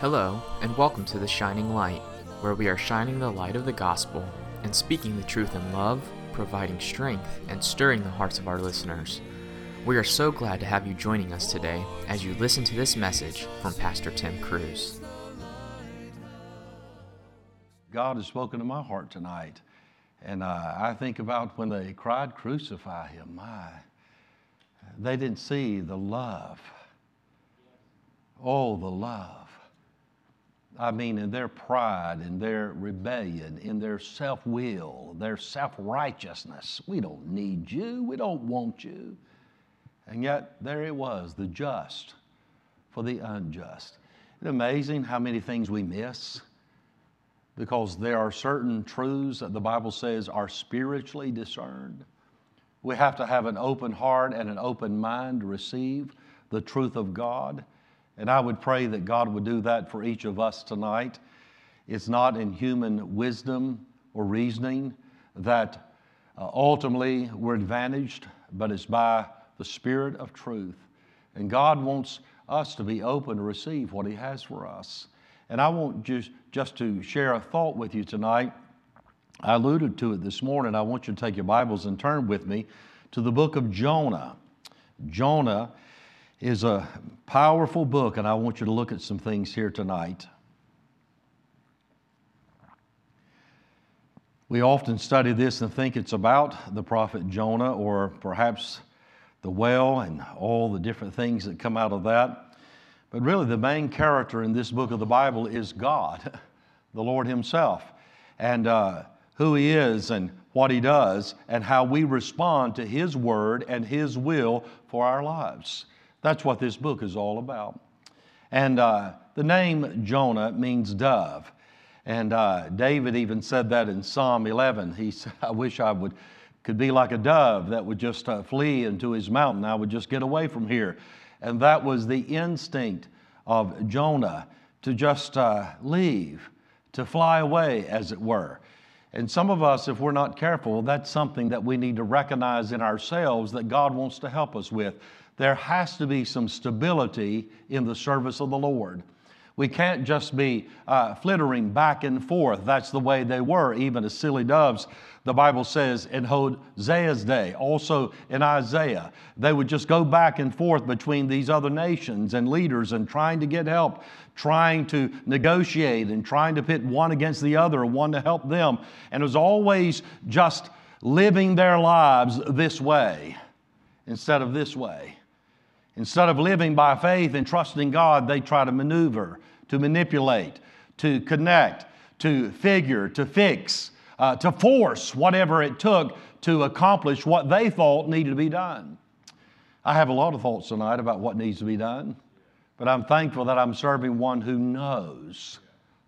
Hello, and welcome to The Shining Light, where we are shining the light of the gospel and speaking the truth in love, providing strength, and stirring the hearts of our listeners. We are so glad to have you joining us today as you listen to this message from Pastor Tim Cruz. God has spoken to my heart tonight. And uh, I think about when they cried, Crucify him. My, they didn't see the love. Oh, the love. I mean, in their pride, in their rebellion, in their self will, their self righteousness. We don't need you. We don't want you. And yet, there it was, the just for the unjust. Isn't amazing how many things we miss? Because there are certain truths that the Bible says are spiritually discerned. We have to have an open heart and an open mind to receive the truth of God. And I would pray that God would do that for each of us tonight. It's not in human wisdom or reasoning that uh, ultimately we're advantaged, but it's by the Spirit of truth. And God wants us to be open to receive what He has for us. And I want just, just to share a thought with you tonight. I alluded to it this morning. I want you to take your Bibles and turn with me to the book of Jonah. Jonah is a powerful book, and I want you to look at some things here tonight. We often study this and think it's about the prophet Jonah or perhaps the well and all the different things that come out of that. But really, the main character in this book of the Bible is God, the Lord Himself, and uh, who He is and what He does, and how we respond to His word and His will for our lives. That's what this book is all about. And uh, the name Jonah means dove. And uh, David even said that in Psalm 11. He said, I wish I would, could be like a dove that would just uh, flee into his mountain. I would just get away from here. And that was the instinct of Jonah to just uh, leave, to fly away, as it were. And some of us, if we're not careful, that's something that we need to recognize in ourselves that God wants to help us with there has to be some stability in the service of the Lord. We can't just be uh, flittering back and forth. That's the way they were, even as silly doves. The Bible says in Hosea's day, also in Isaiah, they would just go back and forth between these other nations and leaders and trying to get help, trying to negotiate and trying to pit one against the other, one to help them. And it was always just living their lives this way instead of this way. Instead of living by faith and trusting God, they try to maneuver, to manipulate, to connect, to figure, to fix, uh, to force whatever it took to accomplish what they thought needed to be done. I have a lot of thoughts tonight about what needs to be done, but I'm thankful that I'm serving one who knows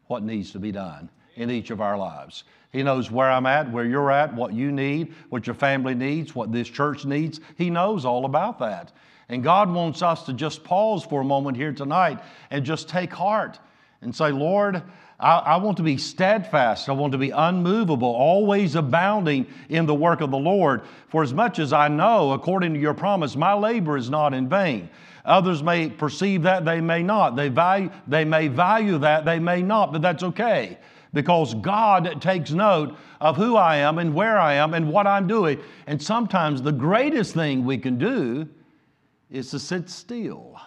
what needs to be done in each of our lives. He knows where I'm at, where you're at, what you need, what your family needs, what this church needs. He knows all about that. And God wants us to just pause for a moment here tonight and just take heart and say, Lord, I, I, want to be steadfast. I want to be unmovable, always abounding in the work of the Lord. For as much as I know, according to your promise, my labor is not in vain. Others may perceive that, they may not. They, value, they may value that, they may not, but that's okay because God takes note of who I am and where I am and what I'm doing. And sometimes the greatest thing we can do is to sit still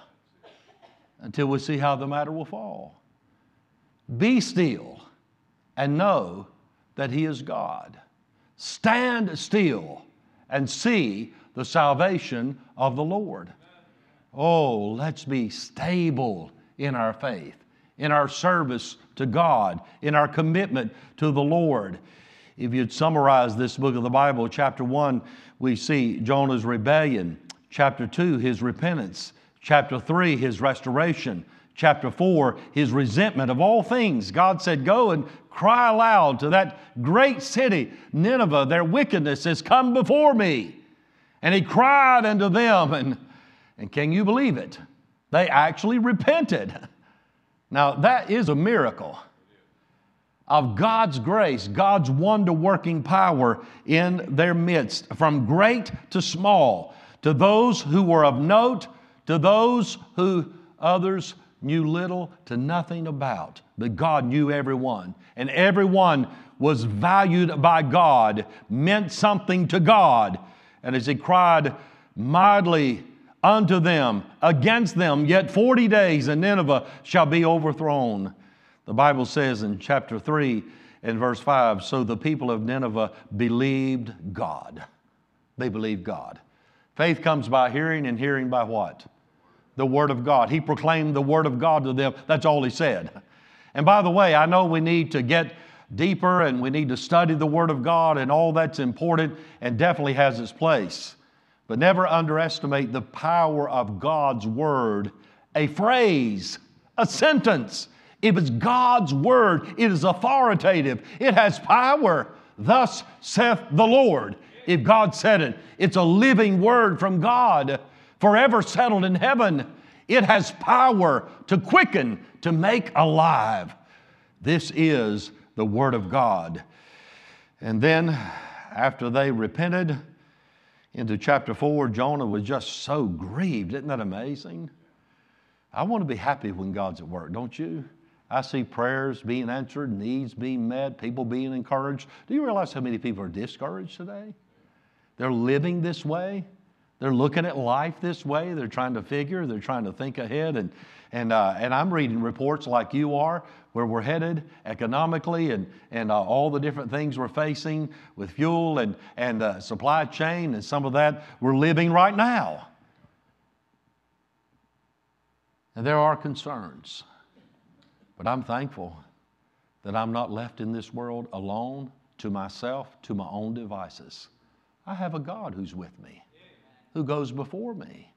until we see how the matter will fall. Be still and know that He is God. Stand still and see the salvation of the Lord. Oh, let's be stable in our faith, in our service to God, in our commitment to the Lord. If you'd summarize this book of the Bible, chapter 1, we see Jonah's rebellion. Chapter 2, his repentance. Chapter 3, his restoration. Chapter 4, his resentment of all things. God said, Go and cry aloud to that great city, Nineveh. Their wickedness has come before me. And he cried unto them, and, and can you believe it? They actually repented. Now, that is a miracle of God's grace, God's wonder working power in their midst, from great to small to those who were of note, to those who others knew little to nothing about, but God knew everyone. And everyone was valued by God, meant something to God. And as he cried mightily unto them, against them, yet 40 days, and Nineveh shall be overthrown. The Bible says in chapter 3 and verse 5 so the people of Nineveh believed God. They believed God. Faith comes by hearing, and hearing by what? The Word of God. He proclaimed the Word of God to them. That's all he said. And by the way, I know we need to get deeper and we need to study the Word of God, and all that's important and definitely has its place. But never underestimate the power of God's Word. A phrase, a sentence. If it's God's Word, it is authoritative, it has power. Thus saith the Lord. If God said it, it's a living word from God, forever settled in heaven. It has power to quicken, to make alive. This is the Word of God. And then, after they repented, into chapter 4, Jonah was just so grieved. Isn't that amazing? I want to be happy when God's at work, don't you? I see prayers being answered, needs being met, people being encouraged. Do you realize how many people are discouraged today? They're living this way. They're looking at life this way. They're trying to figure, they're trying to think ahead. And, and, uh, and I'm reading reports like you are, where we're headed economically and, and uh, all the different things we're facing with fuel and, and uh, supply chain and some of that we're living right now. And there are concerns. But I'm thankful that I'm not left in this world alone to myself, to my own devices. I have a God who's with me, who goes before me,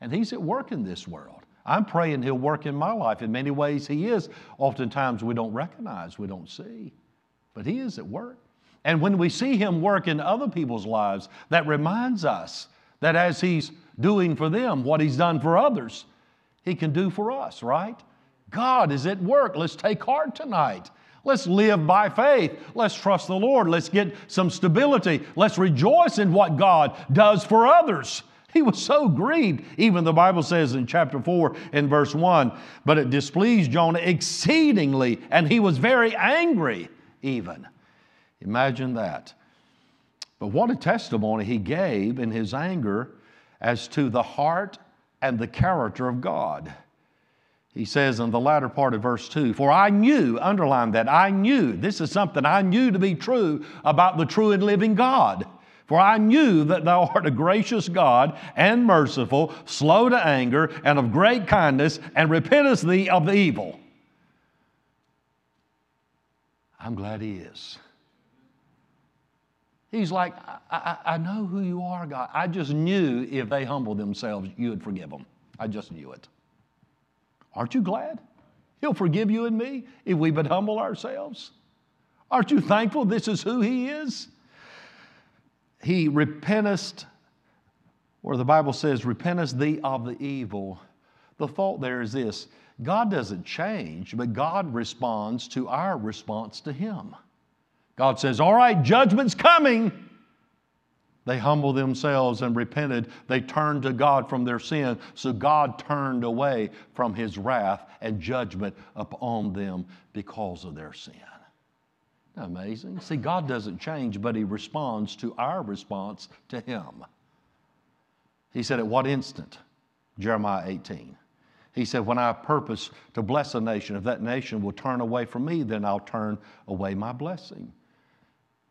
and He's at work in this world. I'm praying He'll work in my life. In many ways, He is. Oftentimes, we don't recognize, we don't see, but He is at work. And when we see Him work in other people's lives, that reminds us that as He's doing for them what He's done for others, He can do for us, right? God is at work. Let's take heart tonight. Let's live by faith. Let's trust the Lord. Let's get some stability. Let's rejoice in what God does for others. He was so grieved. Even the Bible says in chapter 4 in verse 1 but it displeased Jonah exceedingly, and he was very angry, even. Imagine that. But what a testimony he gave in his anger as to the heart and the character of God. He says in the latter part of verse 2 For I knew, underline that, I knew, this is something I knew to be true about the true and living God. For I knew that thou art a gracious God and merciful, slow to anger, and of great kindness, and repentest thee of the evil. I'm glad he is. He's like, I, I, I, know who you are, God. I just knew if they humbled themselves, you would forgive them. I just knew it. Aren't you glad? He'll forgive you and me if we but humble ourselves. Aren't you thankful this is who He is? He repentest, or the Bible says, repentest thee of the evil. The thought there is this God doesn't change, but God responds to our response to Him. God says, All right, judgment's coming. They humbled themselves and repented. They turned to God from their sin. So God turned away from his wrath and judgment upon them because of their sin. amazing? See, God doesn't change, but he responds to our response to him. He said, At what instant? Jeremiah 18. He said, When I purpose to bless a nation, if that nation will turn away from me, then I'll turn away my blessing.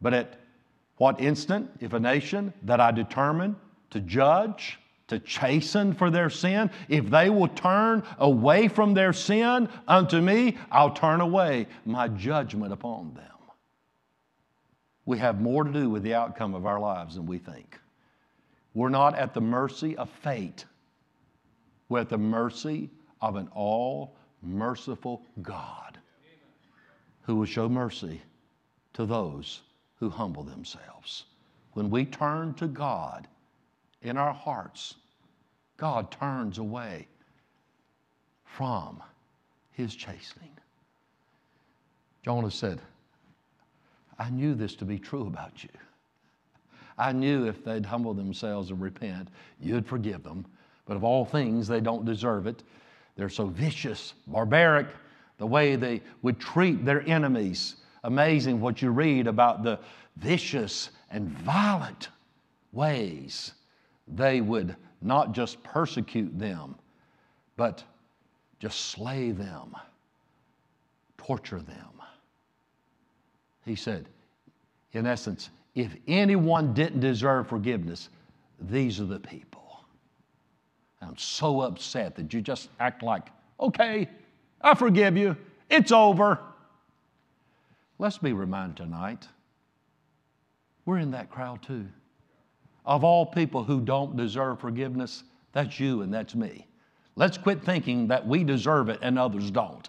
But at what instant, if a nation that I determine to judge, to chasten for their sin, if they will turn away from their sin unto me, I'll turn away my judgment upon them. We have more to do with the outcome of our lives than we think. We're not at the mercy of fate, we're at the mercy of an all merciful God who will show mercy to those who humble themselves. When we turn to God in our hearts, God turns away from his chastening. Jonah said, I knew this to be true about you. I knew if they'd humble themselves and repent, you'd forgive them. But of all things, they don't deserve it. they're so vicious, barbaric, the way they would treat their enemies. Amazing what you read about the vicious and violent ways they would not just persecute them, but just slay them, torture them. He said, in essence, if anyone didn't deserve forgiveness, these are the people. I'm so upset that you just act like, okay, I forgive you, it's over. Let's be reminded tonight we're in that crowd too. Of all people who don't deserve forgiveness, that's you and that's me. Let's quit thinking that we deserve it and others don't.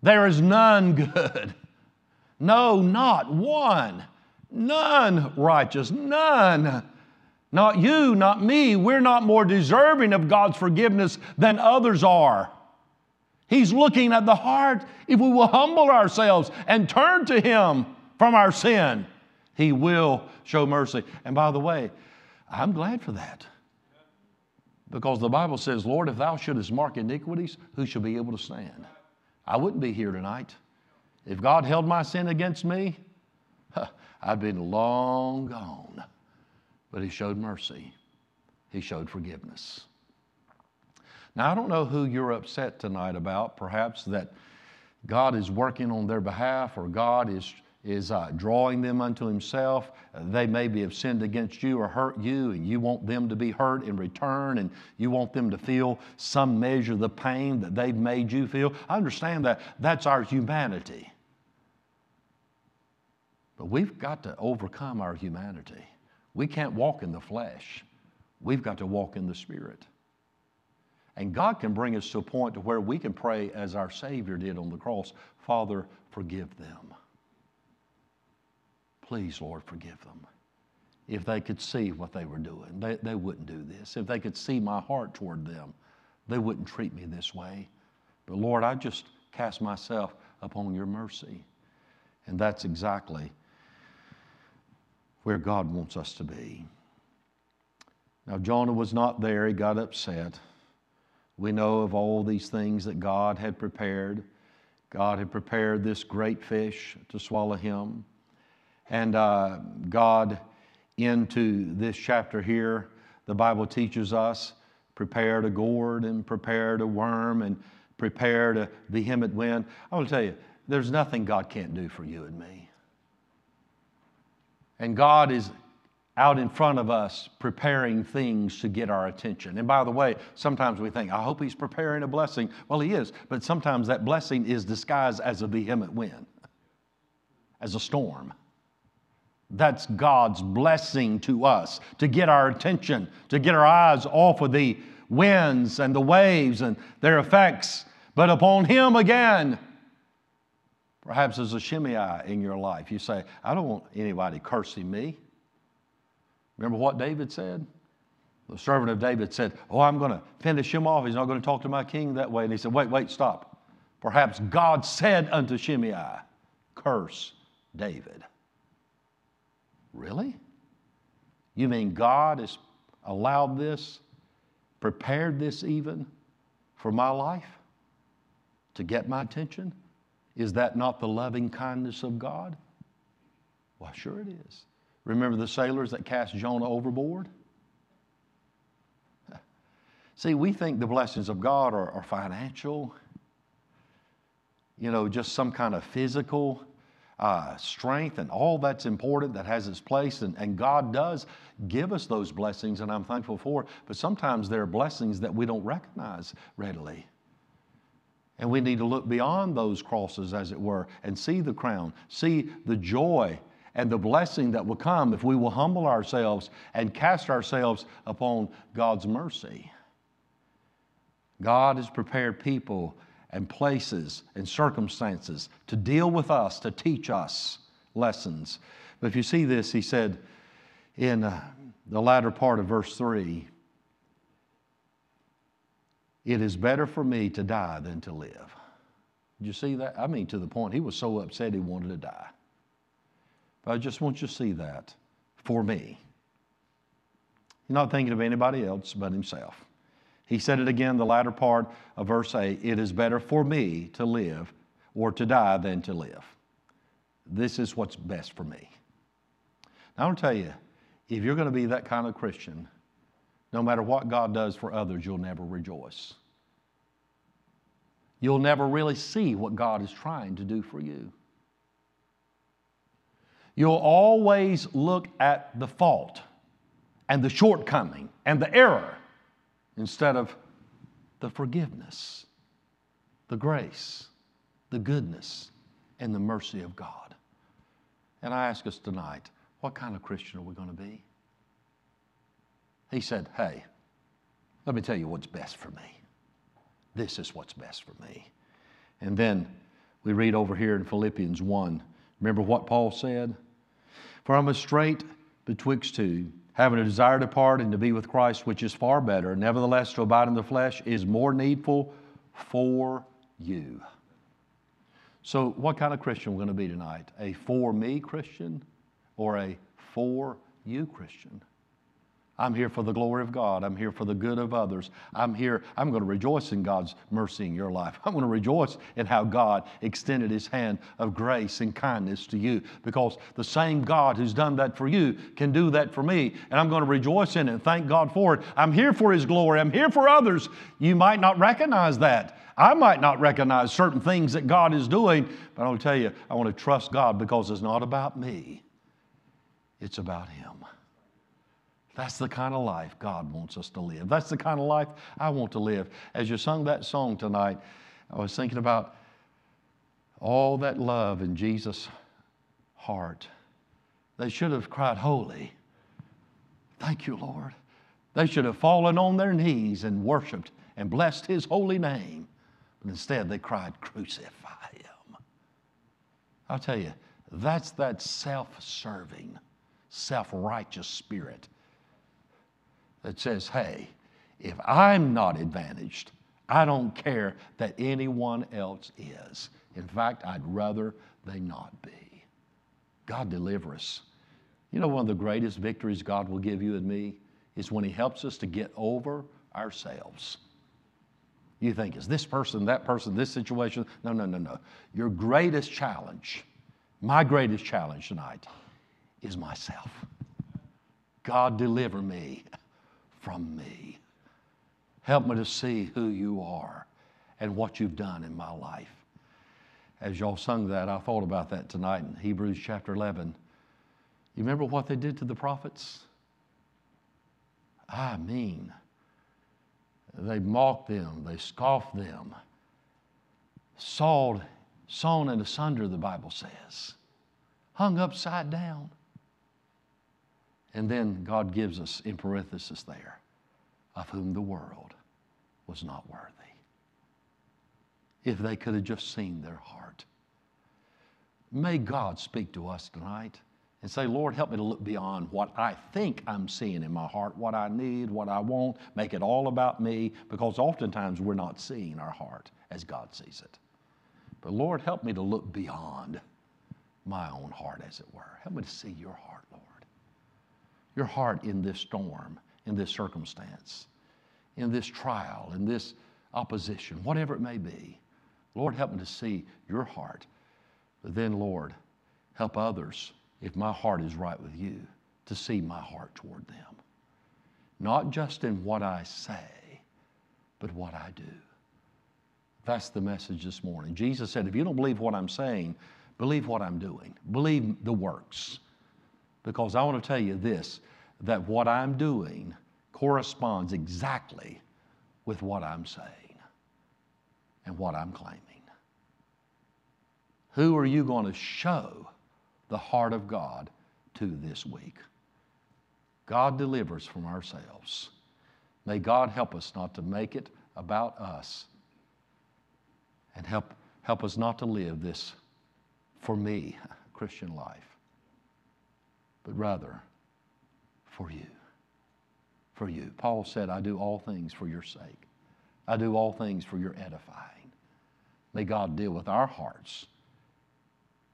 There is none good. No, not one. None righteous. None. Not you, not me. We're not more deserving of God's forgiveness than others are. He's looking at the heart. If we will humble ourselves and turn to Him from our sin, He will show mercy. And by the way, I'm glad for that. Because the Bible says, Lord, if thou shouldest mark iniquities, who shall be able to stand? I wouldn't be here tonight. If God held my sin against me, I'd been long gone. But He showed mercy, He showed forgiveness. Now, I don't know who you're upset tonight about. Perhaps that God is working on their behalf or God is is uh, drawing them unto himself. They maybe have sinned against you or hurt you, and you want them to be hurt in return, and you want them to feel some measure of the pain that they've made you feel. I understand that. That's our humanity. But we've got to overcome our humanity. We can't walk in the flesh, we've got to walk in the Spirit. And God can bring us to a point to where we can pray as our Savior did on the cross Father, forgive them Please, Lord, forgive them. If they could see what they were doing, they, they wouldn't do this. If they could see my heart toward them, they wouldn't treat me this way. But Lord, I just cast myself upon your mercy. And that's exactly where God wants us to be. Now, Jonah was not there, he got upset. We know of all these things that God had prepared. God had prepared this great fish to swallow him. And uh, God, into this chapter here, the Bible teaches us prepared a gourd and prepared a worm and prepared a vehement wind. I want to tell you, there's nothing God can't do for you and me. And God is out in front of us preparing things to get our attention. And by the way, sometimes we think, I hope He's preparing a blessing. Well, He is, but sometimes that blessing is disguised as a vehement wind, as a storm. That's God's blessing to us to get our attention, to get our eyes off of the winds and the waves and their effects, but upon Him again. Perhaps there's a Shimei in your life. You say, I don't want anybody cursing me. Remember what David said? The servant of David said, Oh, I'm going to finish him off. He's not going to talk to my king that way. And he said, Wait, wait, stop. Perhaps God said unto Shimei, Curse David. Really? You mean God has allowed this, prepared this even for my life to get my attention? Is that not the loving kindness of God? Well, sure it is. Remember the sailors that cast Jonah overboard? See, we think the blessings of God are, are financial, you know, just some kind of physical uh, strength and all that's important that has its place. And, and God does give us those blessings, and I'm thankful for. But sometimes there are blessings that we don't recognize readily. And we need to look beyond those crosses, as it were, and see the crown, see the joy and the blessing that will come if we will humble ourselves and cast ourselves upon God's mercy. God has prepared people and places and circumstances to deal with us, to teach us lessons. But if you see this, he said in uh, the latter part of verse 3 it is better for me to die than to live. Did you see that? I mean, to the point he was so upset he wanted to die. But I just want you to see that for me. He's not thinking of anybody else but himself. He said it again, the latter part of verse 8 It is better for me to live or to die than to live. This is what's best for me. Now, I want to tell you, if you're going to be that kind of Christian, no matter what God does for others, you'll never rejoice. You'll never really see what God is trying to do for you. You'll always look at the fault and the shortcoming and the error instead of the forgiveness, the grace, the goodness, and the mercy of God. And I ask us tonight, what kind of Christian are we going to be? He said, Hey, let me tell you what's best for me. This is what's best for me. And then we read over here in Philippians 1. Remember what Paul said? For I'm betwixt two, having a desire to part and to be with Christ, which is far better. Nevertheless, to abide in the flesh is more needful for you. So, what kind of Christian are we going to be tonight? A for me Christian or a for you Christian? I'm here for the glory of God. I'm here for the good of others. I'm here, I'm going to rejoice in God's mercy in your life. I'm going to rejoice in how God extended His hand of grace and kindness to you because the same God who's done that for you can do that for me. And I'm going to rejoice in it and thank God for it. I'm here for His glory. I'm here for others. You might not recognize that. I might not recognize certain things that God is doing, but I'll tell you, I want to trust God because it's not about me, it's about Him. That's the kind of life God wants us to live. That's the kind of life I want to live. As you sung that song tonight, I was thinking about all that love in Jesus' heart. They should have cried, Holy. Thank you, Lord. They should have fallen on their knees and worshiped and blessed His holy name. But instead, they cried, Crucify Him. I'll tell you, that's that self serving, self righteous spirit that says, hey, if I'm not advantaged, I don't care that anyone else is. In fact, I'd rather they not be. God deliver us. You know, one of the greatest victories God will give you and me is when He helps us to get over ourselves. You think, is this person, that person, this situation? No, no, no, no. Your greatest challenge, my greatest challenge tonight, is myself. God, deliver me from me. Help me to see who you are and what you've done in my life. As y'all sung that, I thought about that tonight in Hebrews chapter 11. You remember what they did to the prophets? I mean, they mocked them, they scoffed them, sawed, sawn and asunder, the Bible says, hung upside down. And then God gives us in parenthesis there, of whom the world was not worthy. If they could have just seen their heart. May God speak to us tonight and say, Lord, help me to look beyond what I think I'm seeing in my heart, what I need, what I want, make it all about me, because oftentimes we're not seeing our heart as God sees it. But Lord, help me to look beyond my own heart, as it were. Help me to see your heart, Lord your heart in this storm, in this circumstance, in this trial, in this opposition, whatever it may be. Lord, help me to see your heart. But then, Lord, help others, if my heart is right with you, to see my heart toward them. Not just in what I say, but what I do. That's the message this morning. Jesus said, if you don't believe what I'm saying, believe what I'm doing, believe the works. Because I want to tell you this that what I'm doing corresponds exactly with what I'm saying and what I'm claiming. Who are you going to show the heart of God to this week? God delivers from ourselves. May God help us not to make it about us and help, help us not to live this, for me, Christian life but rather for you. For you. Paul said, I do all things for your sake. I do all things for your edifying. May God deal with our hearts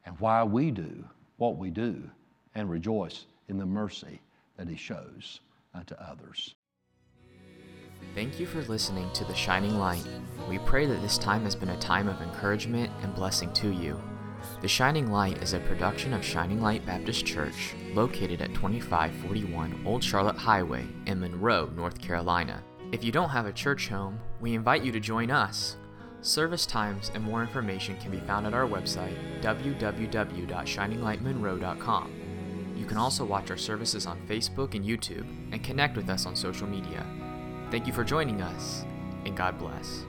and why we do what we do and rejoice in the mercy that He shows unto others. Thank you for listening to The Shining Light. We pray that this time has been a time of encouragement and blessing to you. The Shining Light is a production of Shining Light Baptist Church, located at 2541 Old Charlotte Highway in Monroe, North Carolina. If you don't have a church home, we invite you to join us. Service times and more information can be found at our website, www.shininglightmonroe.com. You can also watch our services on Facebook and YouTube and connect with us on social media. Thank you for joining us, and God bless.